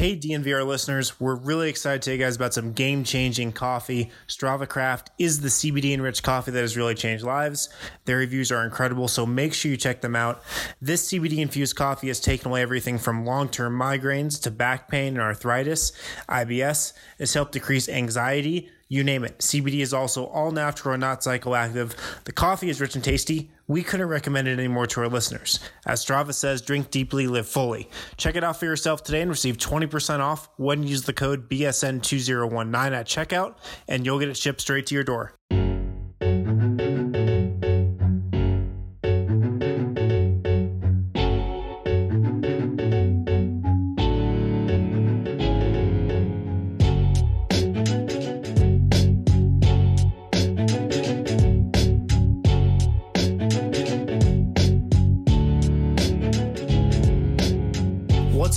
Hey, DNVR listeners, we're really excited to tell you guys about some game changing coffee. Strava Craft is the CBD enriched coffee that has really changed lives. Their reviews are incredible, so make sure you check them out. This CBD infused coffee has taken away everything from long term migraines to back pain and arthritis. IBS has helped decrease anxiety. You name it. CBD is also all natural and not psychoactive. The coffee is rich and tasty. We couldn't recommend it anymore to our listeners. As Strava says, drink deeply, live fully. Check it out for yourself today and receive 20% off when you use the code BSN2019 at checkout, and you'll get it shipped straight to your door.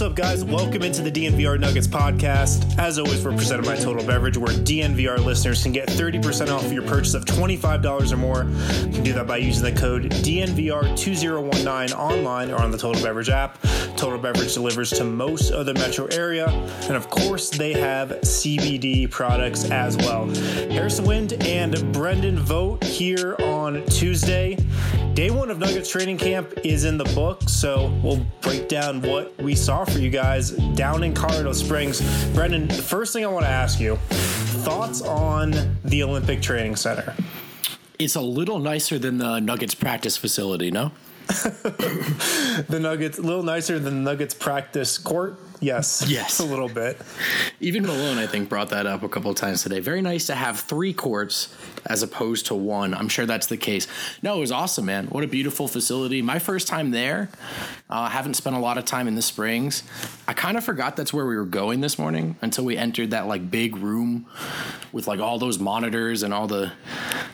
Up, guys? Welcome into the DNVR Nuggets podcast. As always, we're presented by Total Beverage, where DNVR listeners can get 30% off your purchase of $25 or more. You can do that by using the code DNVR2019 online or on the Total Beverage app. Total Beverage delivers to most of the metro area. And of course, they have CBD products as well. Harrison Wind and Brendan Vogt here on Tuesday. Day one of Nuggets training camp is in the book, so we'll break down what we saw for you guys down in Colorado Springs. Brendan, the first thing I want to ask you thoughts on the Olympic Training Center? It's a little nicer than the Nuggets practice facility, no? the Nuggets, a little nicer than the Nuggets practice court. Yes. Yes. A little bit. Even Malone, I think, brought that up a couple of times today. Very nice to have three courts as opposed to one. I'm sure that's the case. No, it was awesome, man. What a beautiful facility. My first time there. I uh, haven't spent a lot of time in the Springs. I kind of forgot that's where we were going this morning until we entered that like big room with like all those monitors and all the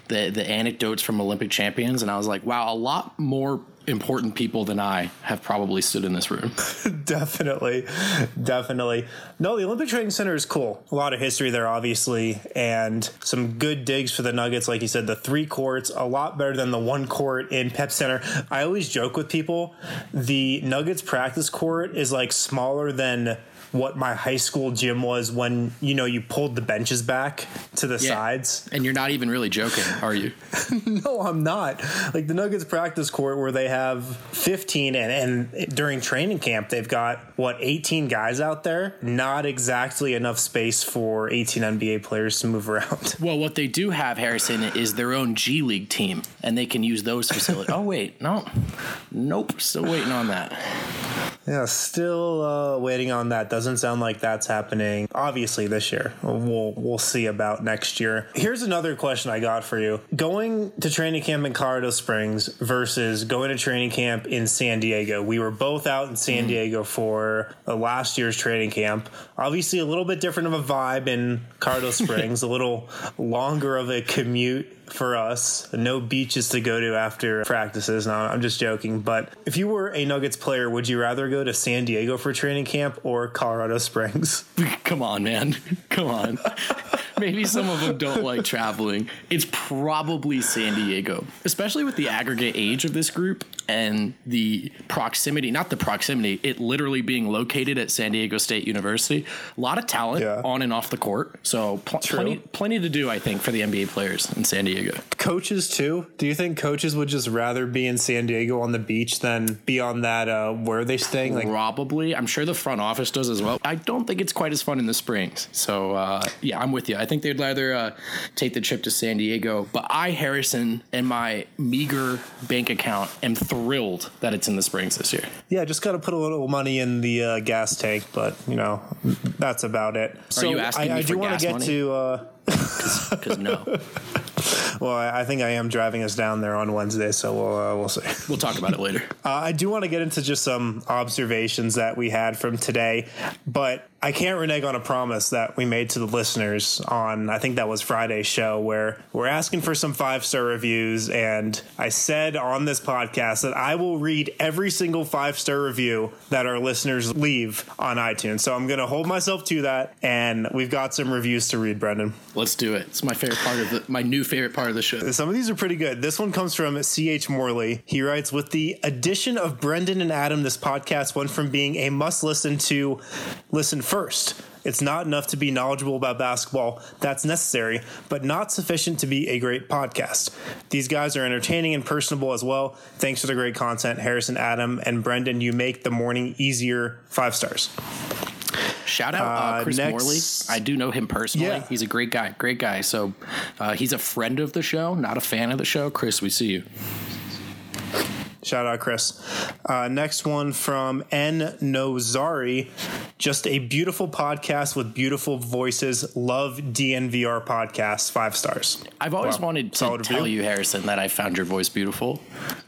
the, the anecdotes from Olympic champions. And I was like, wow, a lot more important people than I have probably stood in this room. definitely. Definitely. No, the Olympic Training Center is cool. A lot of history there, obviously, and some good digs for the Nuggets. Like you said, the three courts, a lot better than the one court in Pep Center. I always joke with people the Nuggets practice court is like smaller than what my high school gym was when you know you pulled the benches back to the yeah. sides. And you're not even really joking, are you? no, I'm not. Like the Nuggets practice court where they have 15 and and during training camp they've got what 18 guys out there. Not exactly enough space for 18 NBA players to move around. Well, what they do have, Harrison, is their own G League team, and they can use those facilities. oh wait, no, nope, still waiting on that. Yeah, still uh, waiting on that. Doesn't sound like that's happening. Obviously, this year. We'll we'll see about next year. Here's another question I got for you: Going to training camp in Colorado Springs versus going to training camp in San Diego. We were both out in San mm. Diego for last year's training camp. Obviously, a little bit different of a vibe in Colorado Springs. a little longer of a commute for us. No beaches to go to after practices. No, I'm just joking. But if you were a Nuggets player, would you rather go to San Diego for training camp or Colorado Springs? Come on, man. Come on. Maybe some of them don't like traveling. It's probably San Diego, especially with the aggregate age of this group and the proximity, not the proximity, it literally being located at San Diego State University. A lot of talent Yeah. on and off the court. So pl- plenty, plenty to do, I think, for the NBA players in San Diego. Coaches too. Do you think coaches would just rather be in San Diego on the beach than be on that? Uh, where are they staying? Like, Probably. I'm sure the front office does as well. I don't think it's quite as fun in the springs. So, uh, yeah, I'm with you. I think they'd rather uh, take the trip to San Diego. But I, Harrison, and my meager bank account am thrilled that it's in the springs this year. yeah, just got to put a little money in the uh, gas tank, but you know, that's about it. So you asking I, me I for do want to get money? to. Uh, Because no, well, I think I am driving us down there on Wednesday, so we'll uh, we'll see. we'll talk about it later. Uh, I do want to get into just some observations that we had from today, but I can't renege on a promise that we made to the listeners on, I think that was Friday's show, where we're asking for some five star reviews. And I said on this podcast that I will read every single five star review that our listeners leave on iTunes. So I'm going to hold myself to that. And we've got some reviews to read, Brendan. Let's do it. It's my favorite part of the, my new favorite part of the show. Some of these are pretty good. This one comes from C.H. Morley. He writes With the addition of Brendan and Adam, this podcast went from being a must listen to listen first. It's not enough to be knowledgeable about basketball. That's necessary, but not sufficient to be a great podcast. These guys are entertaining and personable as well. Thanks for the great content, Harrison, Adam, and Brendan. You make the morning easier. Five stars. Shout out uh, Uh, Chris next- Morley. I do know him personally. Yeah. He's a great guy, great guy. So uh, he's a friend of the show, not a fan of the show. Chris, we see you. Shout out, Chris. Uh, next one from N. Nozari. Just a beautiful podcast with beautiful voices. Love DNVR podcast. Five stars. I've always Wow. wanted to Solid tell review. you, Harrison, that I found your voice beautiful.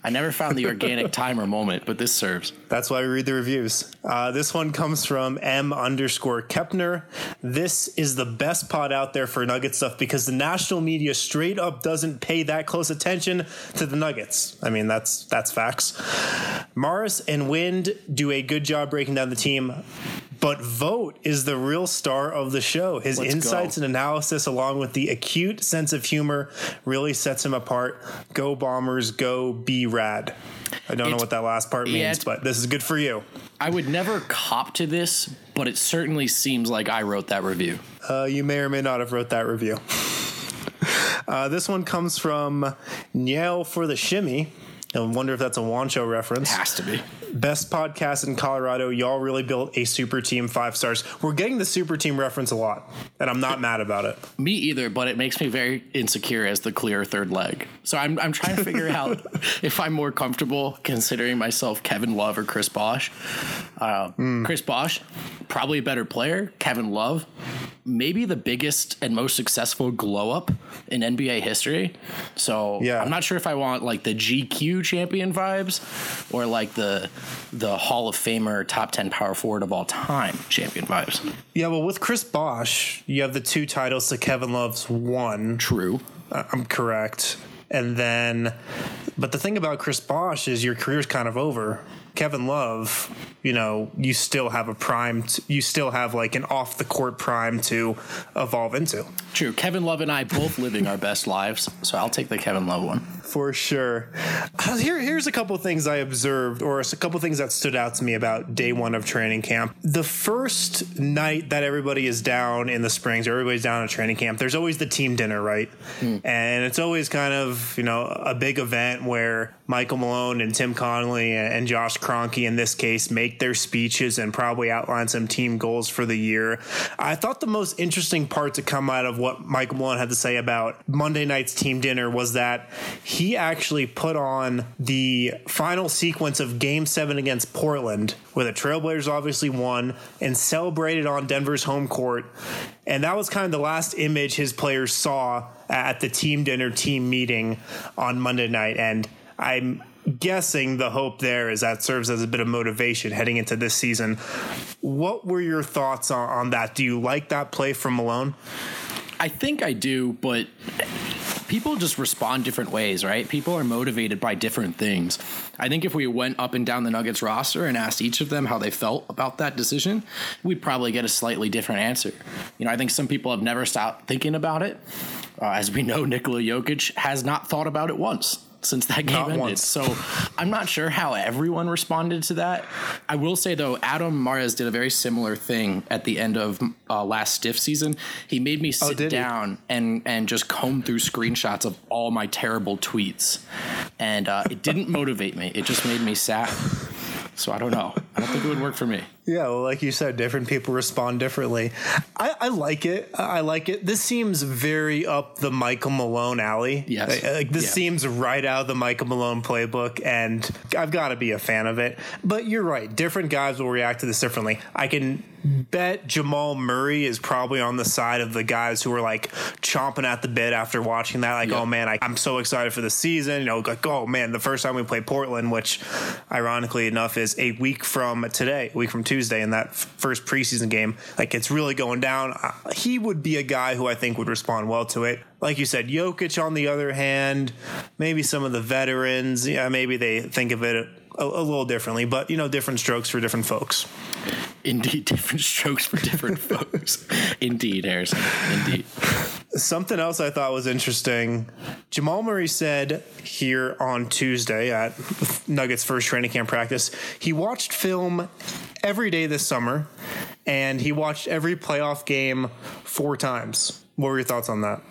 I never found the organic time or moment, but this serves. That's why we read the reviews. Uh, this one comes from M underscore Kepner. This is the best pod out there for Nugget stuff because the national media straight up doesn't pay that close attention to the Nuggets. I mean, that's that's facts. Mares and Wind do a good job breaking down the team. But Vogt is the real star of the show. His Let's insights go. and analysis, along with the acute sense of humor, really sets him apart. Go Bombers, go be rad. I don't know what that last part means, it's- but this is good for you. I would never cop to this, but it certainly seems like I wrote that review. Uh, you may or may not have wrote that review. Uh, this one comes from Niel for the Shimmy. I wonder if that's a Juancho reference. It Has to be. Best podcast in Colorado. Y'all really built a super team. Five stars. We're getting the super team reference a lot, and I'm not mad about it. Me either, but it makes me very insecure as the clear third leg. So I'm, I'm trying to figure out if I'm more comfortable considering myself Kevin Love or Chris Bosh. Uh, Chris Bosh, probably a better player. Kevin Love, maybe the biggest and most successful glow up in NBA history. So Yeah. I'm not sure if I want like the GQ champion vibes or like the the Hall of Famer top 10 power forward of all time champion vibes. Yeah, well, with Chris Bosh, you have the two titles to Kevin Love's one. True. I'm correct. And then, but the thing about Chris Bosh is your career's kind of over. Kevin Love, you know, you still have a prime, t- you still have like an off the court prime to evolve into. True. Kevin Love and I both living our best lives, so I'll take the Kevin Love one. For sure. Uh, Here, here's a couple things I observed, or a couple things that stood out to me about day one of training camp. The first night that everybody is down in the Springs, or everybody's down at training camp, there's always the team dinner, right? And it's always kind of, you know, a big event where Michael Malone and Tim Connolly and Josh Kroenke, in this case, make their speeches and probably outline some team goals for the year. I thought the most interesting part to come out of what Michael Malone had to say about Monday night's team dinner was that he actually put on the final sequence of game seven against Portland, where the Trailblazers obviously won and celebrated on Denver's home court. And that was kind of the last image his players saw at the team dinner team meeting on Monday night. And I'm guessing the hope there is that serves as a bit of motivation heading into this season. What were your thoughts on, on that? Do you like that play from Malone? I think I do, but people just respond different ways, right? People are motivated by different things. I think if we went up and down the Nuggets roster and asked each of them how they felt about that decision, we'd probably get a slightly different answer. You know, I think some people have never stopped thinking about it. Uh, as we know, Nikola Jokic has not thought about it once since that game Not ended. once. So I'm not sure how everyone responded to that. I will say though, Adam Mares did a very similar thing at the end of uh, last stiff season. He made me sit Oh, did he? down and and just comb through screenshots of all my terrible tweets, and uh, it didn't motivate me. It just made me sad. So I don't know. I don't think it would work for me. Yeah, well, like you said, different people respond differently. I, I like it. I like it. This seems very up the Michael Malone alley. Yes. Like, like, this Yeah. seems right out of the Michael Malone playbook, and I've got to be a fan of it. But you're right. Different guys will react to this differently. I can bet Jamal Murray is probably on the side of the guys who are like chomping at the bit after watching that. Like, Yeah. oh man, I, I'm so excited for the season. You know, like, oh man, the first time we play Portland, which ironically enough is a week from today, a week from Tuesday, in that f- first preseason game. Like, it's really going down. Uh, he would be a guy who I think would respond well to it. Like you said, Jokic, on the other hand, maybe some of the veterans, yeah, maybe they think of it a, a little differently, but you know, different strokes for different folks. Indeed, different strokes for different folks. Indeed, Harrison. Indeed. Something else I thought was interesting. Jamal Murray said here on Tuesday at Nuggets first training camp practice, he watched film every day this summer and he watched every playoff game four times. What were your thoughts on that?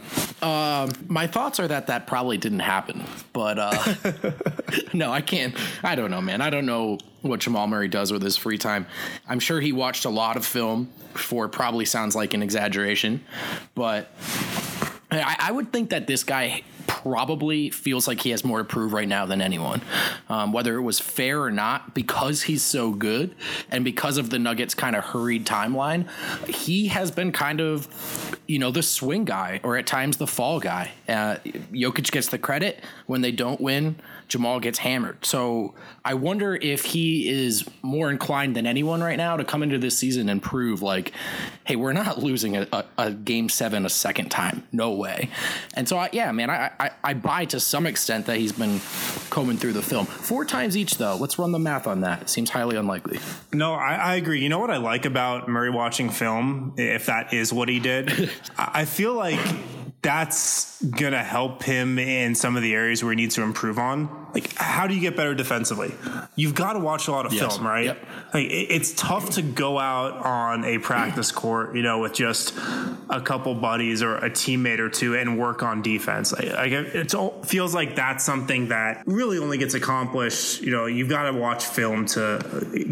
My thoughts are that that probably didn't happen, but uh, no, I can't. I don't know, man. I don't know what Jamal Murray does with his free time. I'm sure he watched a lot of film. For probably sounds like an exaggeration, but I, I would think that this guy probably feels like he has more to prove right now than anyone. Um, whether it was fair or not, because he's so good and because of the Nuggets' kind of hurried timeline, he has been kind of, you know, the swing guy or at times the fall guy. Uh, Jokic gets the credit when they don't win. Jamal gets hammered. So I wonder if he is more inclined than anyone right now to come into this season and prove like, hey, we're not losing a, a, a game seven a second time. No way. And so, I, yeah, man, I, I, I buy to some extent that he's been combing through the film. Four times each, though. Let's run the math on that. It seems highly unlikely. No, I, I agree. You know what I like about Murray watching film, if that is what he did? I I feel like that's going to help him in some of the areas where he needs to improve on. Like, how do you get better defensively? You've got to watch a lot of Yes. film, right? Yep. Like, it- it's tough to go out on a practice court, you know, with just a couple buddies or a teammate or two and work on defense. Like, it all- feels like that's something that really only gets accomplished. You know, you've got to watch film to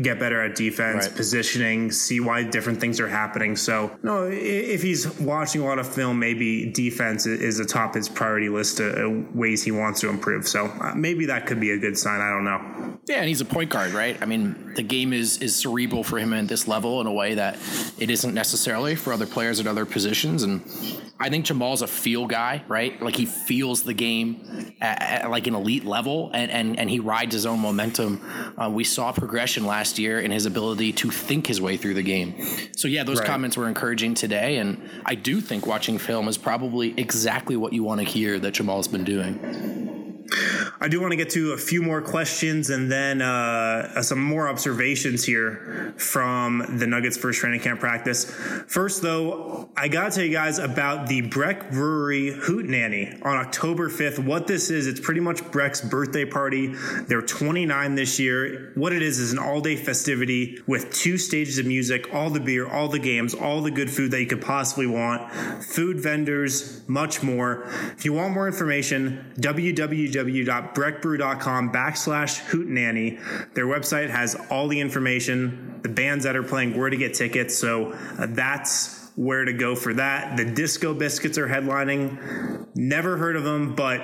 get better at defense, Right. positioning, see why different things are happening. So, no, if he's watching a lot of film, maybe defense is atop his priority list of of ways he wants to improve. So uh, maybe that could be a good sign. I don't know. Yeah, and he's a point guard, right? I mean, the game is is cerebral for him at this level in a way that it isn't necessarily for other players at other positions. And I think Jamal's a feel guy, right? Like he feels the game at, at like an elite level, and and and he rides his own momentum. Uh, we saw progression last year in his ability to think his way through the game. So yeah, those Right. comments were encouraging today, and I do think watching film is probably exactly what you want to hear that Jamal's been doing. I do want to get to a few more questions and then uh, some more observations here from the Nuggets first training camp practice. First, though, I got to tell you guys about the Breck Brewery Hootenanny on October 5th. What this is, it's pretty much Breck's birthday party. They're 29 this year. What it is is an all day festivity with two stages of music, all the beer, all the games, all the good food that you could possibly want, food vendors, much more. If you want more information, www.breckbrew.com backslash hootenanny. Their website has all the information, the bands that are playing, where to get tickets. So uh, that's where to go for that. The Disco Biscuits are headlining. Never heard of them, but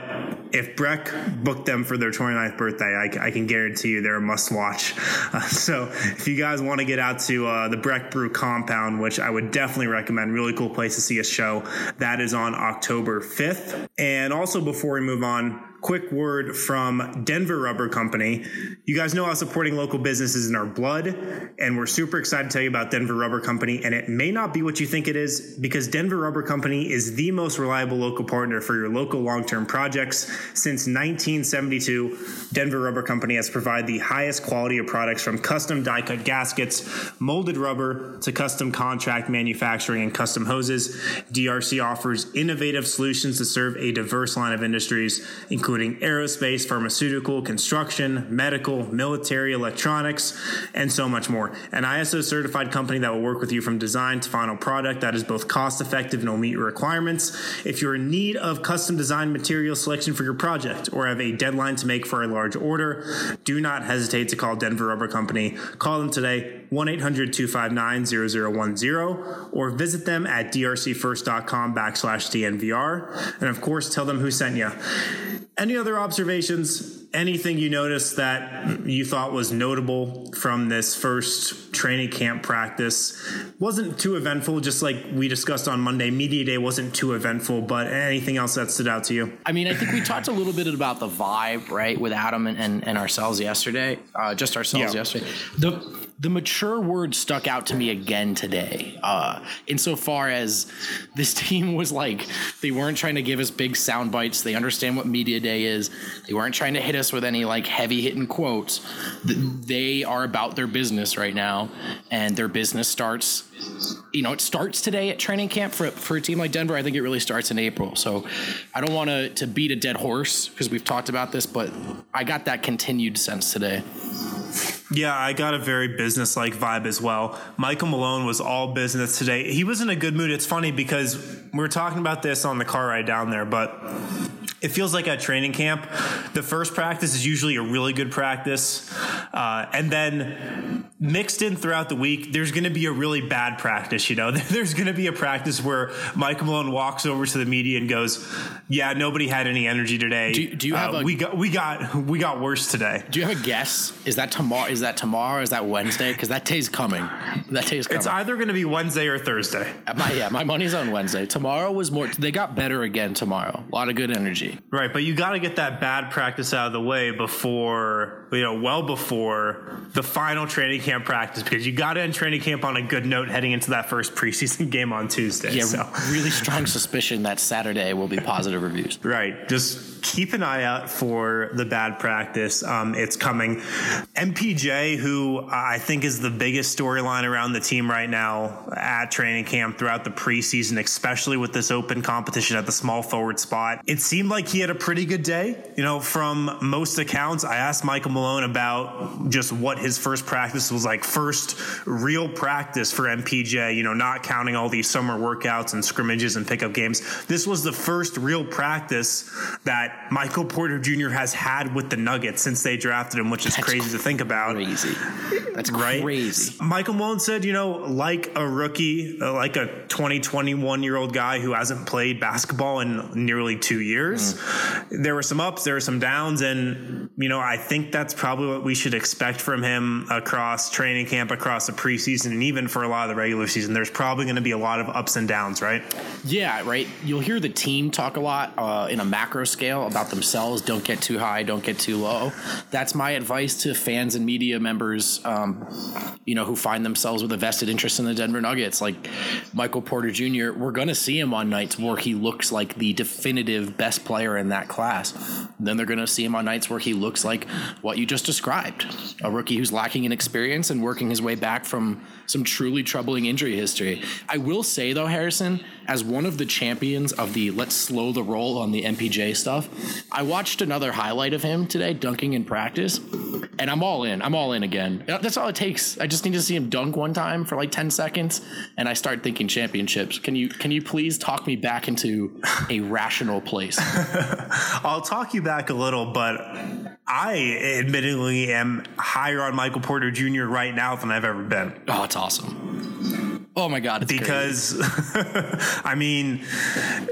if Breck booked them for their 29th birthday, I, I can guarantee you they're a must watch. Uh, so if you guys want to get out to uh, the Breck Brew compound, which I would definitely recommend, really cool place to see a show, that is on October 5th. And also before we move on, quick word from Denver Rubber Company. You guys know how supporting local businesses in our blood, and we're super excited to tell you about Denver Rubber Company. And it may not be what you think it is because Denver Rubber Company is the most reliable local partner for your local long term projects. Since 1972, Denver Rubber Company has provided the highest quality of products from custom die cut gaskets, molded rubber, to custom contract manufacturing and custom hoses. DRC offers innovative solutions to serve a diverse line of industries, including aerospace, pharmaceutical, construction, medical, military, electronics, and so much more. An ISO certified company that will work with you from design to final product that is both cost effective and will meet your requirements. If you're in need of custom design material selection for your project or have a deadline to make for a large order, do not hesitate to call Denver Rubber Company. Call them today, 1 800 259 0010, or visit them at drcfirst.com backslash DNVR. And of course, tell them who sent you. Any other observations? Anything you noticed that you thought was notable from this first training camp practice? Wasn't too eventful, just like we discussed on Monday. Media day wasn't too eventful, but anything else that stood out to you? I mean, I think we talked a little bit about the vibe, right, with Adam and, and, and ourselves yesterday, uh, just ourselves Yeah. yesterday. The the mature word stuck out to me again today. Uh, insofar as this team was like, they weren't trying to give us big sound bites. They understand what media day is. They weren't trying to hit us with any like heavy hitting quotes. They are about their business right now, and their business starts. You know, it starts today at training camp for for a team like Denver. I think it really starts in April. So, I don't want to to beat a dead horse because we've talked about this, but I got that continued sense today. Yeah, I got a very business like vibe as well. Michael Malone was all business today. He was in a good mood. It's funny because we were talking about this on the car ride down there, but it feels like at training camp, the first practice is usually a really good practice. Uh, and then mixed in throughout the week, there's going to be a really bad practice. You know, there's going to be a practice where Michael Malone walks over to the media and goes, "Yeah, nobody had any energy today. Do- do you have Uh, a- we got we got we got worse today." Do you have a guess? Is that tomorrow? Is that tomorrow? Is that Wednesday? Because that day's coming. That day's coming. It's either going to be Wednesday or Thursday. Uh, my, yeah, my money's on Wednesday. Tomorrow was more. They got better again tomorrow. A lot of good energy. Right, but you got to get that bad practice out of the way before, you know, well before the final training camp practice because you got to end training camp on a good note heading into that first preseason game on Tuesday. Yeah, so. really strong suspicion that Saturday will be positive reviews. Right. Just keep an eye out for the bad practice. Um, it's coming. MPJ, who I think is the biggest storyline around the team right now at training camp throughout the preseason, especially with this open competition at the small forward spot. It seemed like he had a pretty good day. You know, from most accounts, I asked Michael Malone about just what his first practice was like. First real practice for MPJ, you know, not counting all these summer workouts and scrimmages and pickup games. This was the first real practice that Michael Porter Jr. has had with the Nuggets since they drafted him, which is That's crazy to think about. Crazy. That's Right? crazy. Michael Malone said, you know, like a rookie, uh, like a 20, 21 year old guy who hasn't played basketball in nearly two years, there were some ups, there were some downs. And, you know, I think that's probably what we should expect from him across training camp, across the preseason, and even for a lot of the regular season. There's probably going to be a lot of ups and downs, right? Yeah, right. You'll hear the team talk a lot uh, in a macro scale about themselves. Don't get too high, don't get too low. That's my advice to fans and media members, um, you know, who find themselves with a vested interest in the Denver Nuggets, like Michael Porter Jr. We're going to see him on nights where he looks like the definitive best player in that class. Then they're going to see him on nights where he looks like what you just described a rookie who's lacking in experience and working his way back from some truly troubling injury history. I will say, though, Harrison, as one of the champions of the let's slow the roll on the MPJ stuff, I watched another highlight of him today dunking in practice, and I'm all in. I'm all in again. That's all it takes. I just need to see him dunk one time for like 10 seconds, and I start thinking championships. Can you can you please talk me back into a rational place? I'll talk you back a little, but I admittedly am higher on Michael Porter Jr. right now than I've ever been. Oh, it's awesome. Oh my god, it's because I mean,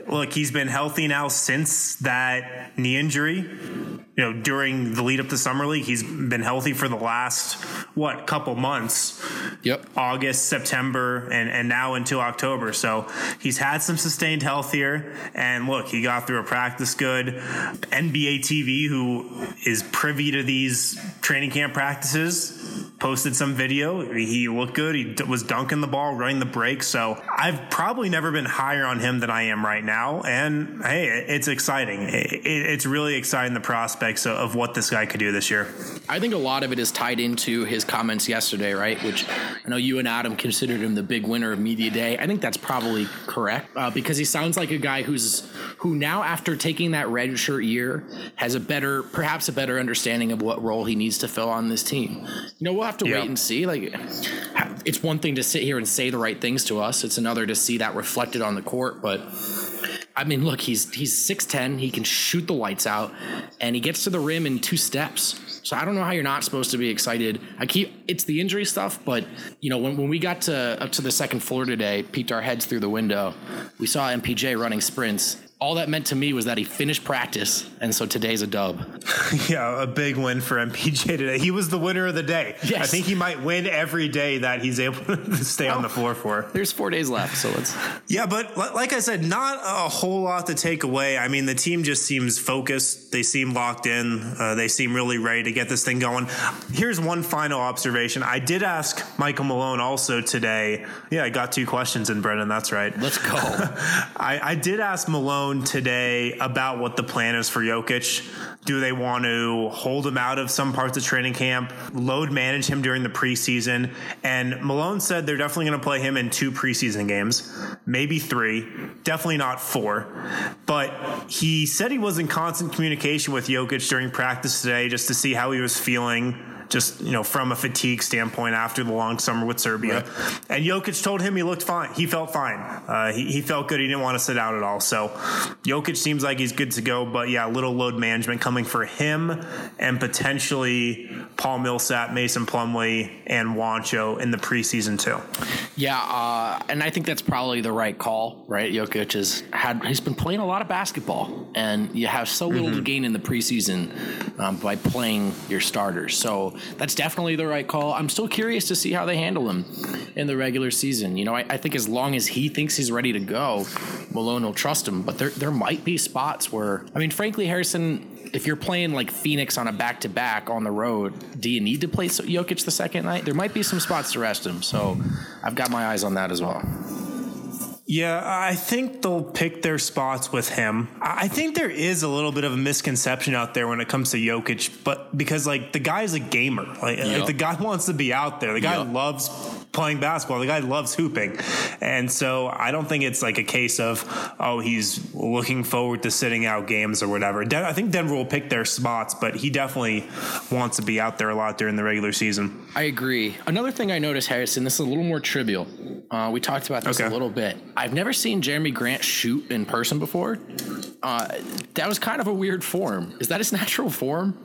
look, he's been healthy now since that knee injury. you know, during the lead up to summer league, he's been healthy for the last what couple months. Yep. August, September, and and now until October. So he's had some sustained health here. And look, he got through a practice good. NBA TV, who is privy to these training camp practices, posted some video. He looked good. He d- was dunking the ball, running the break. So I've probably never been higher on him than I am right now. And hey, it's exciting. It's really exciting the prospects of what this guy could do this year. I think a lot of it is tied into his comments yesterday, right? Which I know you and Adam considered him the big winner of media day. I think that's probably correct uh, because he sounds like a guy who's who now after taking that red shirt year has a better, perhaps a better understanding of what role he needs to fill on this team. You know, we'll have to yeah. wait and see. Like, it's one thing to sit here and say the right things to us; it's another to see that reflected on the court. But I mean, look, he's he's six ten. He can shoot the lights out, and he gets to the rim in two steps. So I don't know how you're not supposed to be excited. I keep it's the injury stuff, but you know when, when we got to up to the second floor today, peeked our heads through the window, we saw MPJ running sprints, all that meant to me was that he finished practice, and so today's a dub. yeah, a big win for MPJ today. He was the winner of the day. Yes. I think he might win every day that he's able to stay well, on the floor for. There's four days left, so let's. Yeah, but like I said, not a whole lot to take away. I mean, the team just seems focused. They seem locked in. Uh, they seem really ready to get this thing going. Here's one final observation. I did ask Michael Malone also today. Yeah, I got two questions in, Brendan. That's right. Let's go. I, I did ask Malone today about what the plan is for Jokic. Do they want to hold him out of some parts of training camp, load manage him during the preseason? And Malone said they're definitely going to play him in two preseason games, maybe three, definitely not four. But he said he was in constant communication with Jokic during practice today just to see how he was feeling just you know from a fatigue standpoint after the long summer with Serbia. Right. And Jokic told him he looked fine. He felt fine. Uh, he, he felt good. He didn't want to sit out at all. So Jokic seems like he's good to go. But yeah, little load management coming for him and potentially Paul Millsap, Mason Plumlee, and Juancho in the preseason too. Yeah, uh, and I think that's probably the right call. Right, Jokic has had he's been playing a lot of basketball, and you have so little mm-hmm. to gain in the preseason um, by playing your starters. So that's definitely the right call. I'm still curious to see how they handle him in the regular season. You know, I, I think as long as he thinks he's ready to go, Malone will trust him. But there there might be spots where I mean, frankly, Harrison, if you're playing like Phoenix on a back to back on the road, do you need to play Jokic the second night? There might be some spots to rest him. So I've got my eyes on that as well. Yeah, I think they'll pick their spots with him. I think there is a little bit of a misconception out there when it comes to Jokic, but because like the guy is a gamer, like, yep. like the guy wants to be out there. The guy yep. loves playing basketball. The guy loves hooping. And so I don't think it's like a case of, oh, he's looking forward to sitting out games or whatever. Den- I think Denver will pick their spots, but he definitely wants to be out there a lot during the regular season. I agree. Another thing I noticed, Harrison, this is a little more trivial. Uh, we talked about this okay. a little bit. I've never seen Jerami Grant shoot in person before. Uh, that was kind of a weird form. Is that his natural form?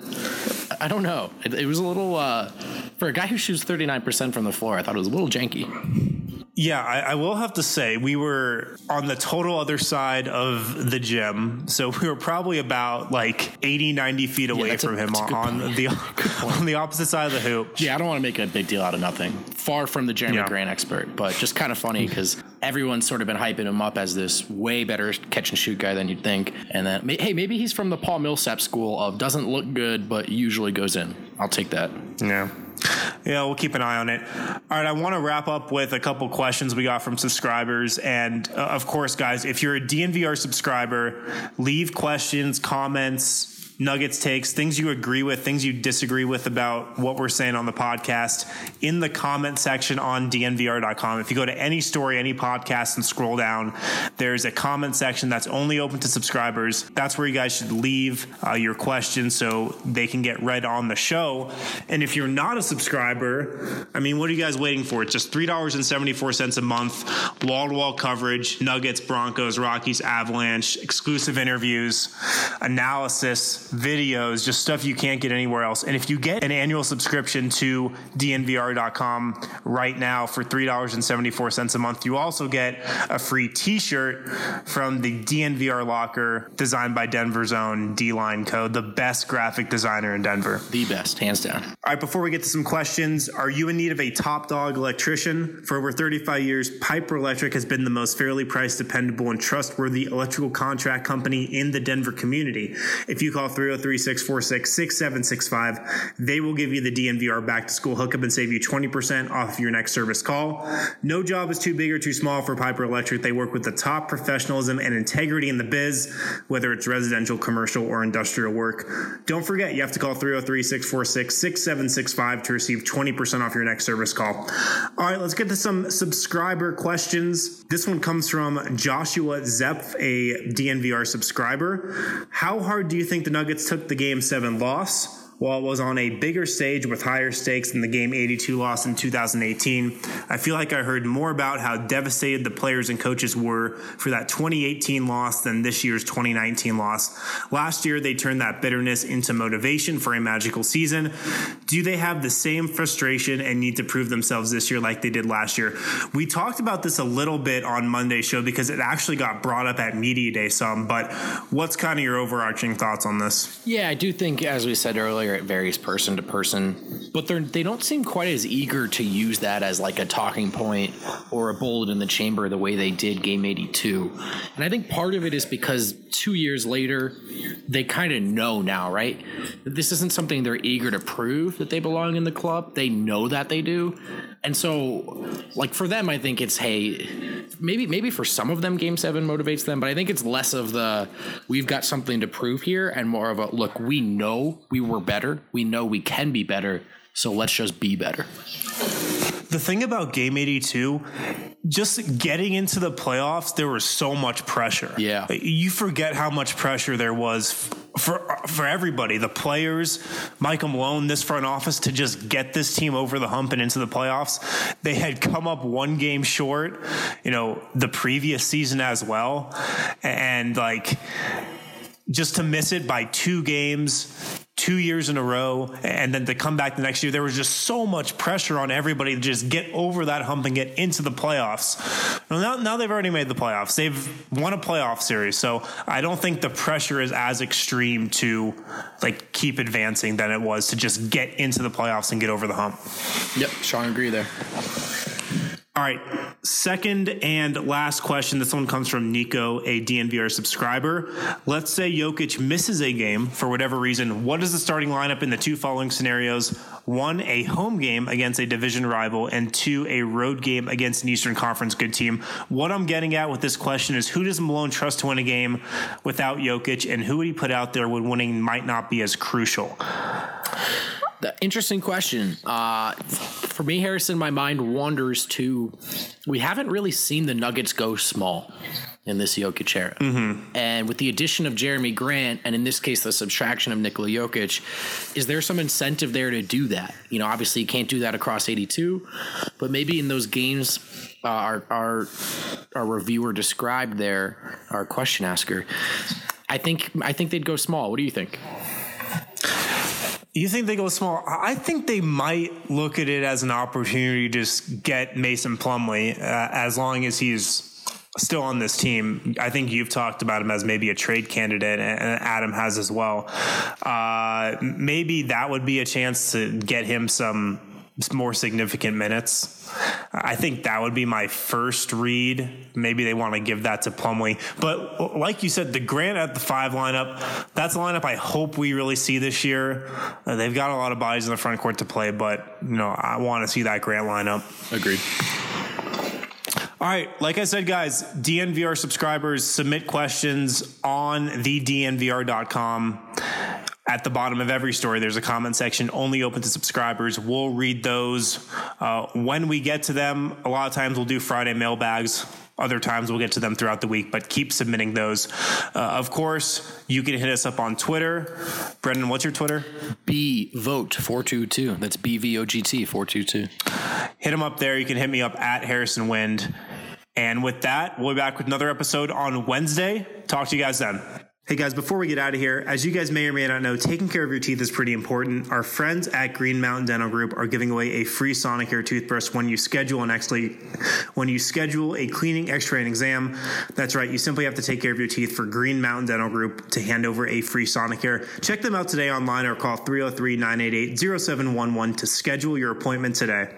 I don't know. It, it was a little, uh, for a guy who shoots 39% from the floor, I thought it was a little janky. Yeah, I, I, will have to say we were on the total other side of the gym, so we were probably about like 80, 90 feet away yeah, from a, him on, on the on the opposite side of the hoop. Yeah, I don't want to make a big deal out of nothing. Far from the Jerami yeah. Grant expert, but just kind of funny because everyone's sort of been hyping him up as this way better catch and shoot guy than you'd think. And then, hey, maybe he's from the Paul Millsap school of doesn't look good but usually goes in. I'll take that. Yeah. Yeah, we'll keep an eye on it. All right, I want to wrap up with a couple questions we got from subscribers. And uh, of course, guys, if you're a DNVR subscriber, leave questions, comments, Nuggets takes, things you agree with, things you disagree with about what we're saying on the podcast in the comment section on dnvr.com. If you go to any story, any podcast, and scroll down, there's a comment section that's only open to subscribers. That's where you guys should leave uh, your questions so they can get read on the show. And if you're not a subscriber, I mean, what are you guys waiting for? It's just $3.74 a month, wall to wall coverage, Nuggets, Broncos, Rockies, Avalanche, exclusive interviews, analysis videos, just stuff you can't get anywhere else. And if you get an annual subscription to dnvr.com right now for $3.74 a month, you also get a free t shirt from the DNVR locker designed by Denver's own D Line Code, the best graphic designer in Denver. The best, hands down. All right, before we get to some questions, are you in need of a top dog electrician? For over 35 years, Piper Electric has been the most fairly priced, dependable, and trustworthy electrical contract company in the Denver community. If you call 303 646 6765, they will give you the DNVR back to school hookup and save you 20% off your next service call. No job is too big or too small for Piper Electric. They work with the top professionalism and integrity in the biz, whether it's residential, commercial, or industrial work. Don't forget, you have to call 303 646 6765 to receive 20% off your next service call. All right, let's get to some subscriber questions. This one comes from Joshua Zepf, a DNVR subscriber. How hard do you think the Nuggets took the game seven loss? While it was on a bigger stage with higher stakes than the game 82 loss in 2018. I feel like I heard more about how devastated the players and coaches were for that 2018 loss than this year's 2019 loss. Last year, they turned that bitterness into motivation for a magical season. Do they have the same frustration and need to prove themselves this year like they did last year? We talked about this a little bit on Monday's show because it actually got brought up at Media Day some, but what's kind of your overarching thoughts on this? Yeah, I do think, as we said earlier, it varies person to person, but they're they don't seem quite as eager to use that as like a talking point or a bullet in the chamber the way they did game 82. And I think part of it is because 2 years later they kind of know now, right? This isn't something they're eager to prove that they belong in the club. They know that they do. And so like for them I think it's hey maybe maybe for some of them game 7 motivates them, but I think it's less of the we've got something to prove here and more of a look, we know we were better. We know we can be better. So let's just be better. The thing about game 82, just getting into the playoffs, there was so much pressure. Yeah. You forget how much pressure there was for for everybody, the players, Michael Malone, this front office to just get this team over the hump and into the playoffs. They had come up one game short, you know, the previous season as well. And like just to miss it by two games two years in a row and then to come back the next year. There was just so much pressure on everybody to just get over that hump and get into the playoffs. Now, now they've already made the playoffs. They've won a playoff series so i don't think the pressure is as extreme to like keep advancing than it was to just get into the playoffs and get over the hump. Yep strong agree there all right. Second and last question. This one comes from Nico, a DNVR subscriber. Let's say Jokic misses a game for whatever reason. What is the starting lineup in the two following scenarios? One, a home game against a division rival, and two, a road game against an Eastern Conference good team. What I'm getting at with this question is who does Malone trust to win a game without Jokic, and who would he put out there when winning might not be as crucial? The interesting question. Uh, for me, Harrison, my mind wanders to we haven't really seen the Nuggets go small in this Jokic era. Mm-hmm. And with the addition of Jerami Grant, and in this case, the subtraction of Nikola Jokic, is there some incentive there to do that? You know, obviously, you can't do that across 82, but maybe in those games, uh, our, our, our reviewer described there, our question asker, I think I think they'd go small. What do you think? You think they go small? I think they might look at it as an opportunity to just get Mason Plumlee uh, as long as he's still on this team. I think you've talked about him as maybe a trade candidate, and Adam has as well. Uh, maybe that would be a chance to get him some more significant minutes. I think that would be my first read. Maybe they want to give that to Plumlee. But like you said, the Grant at the five lineup, that's a lineup I hope we really see this year. Uh, they've got a lot of bodies in the front court to play, but you know, I want to see that Grant lineup. Agreed. All right, like I said, guys, DNVR subscribers submit questions on thednvr.com at the bottom of every story, there's a comment section only open to subscribers. We'll read those uh, when we get to them. A lot of times we'll do Friday mailbags. Other times we'll get to them throughout the week, but keep submitting those. Uh, of course, you can hit us up on Twitter. Brendan, what's your Twitter? B vote four two two. That's B V O G T four two two. Hit them up there. You can hit me up at Harrison Wind. And with that, we'll be back with another episode on Wednesday. Talk to you guys then. Hey guys, before we get out of here, as you guys may or may not know, taking care of your teeth is pretty important. Our friends at Green Mountain Dental Group are giving away a free Sonicare toothbrush when you schedule an actually when you schedule a cleaning, X-ray, and exam. That's right, you simply have to take care of your teeth for Green Mountain Dental Group to hand over a free Sonicare. Check them out today online or call 303-988-0711 to schedule your appointment today.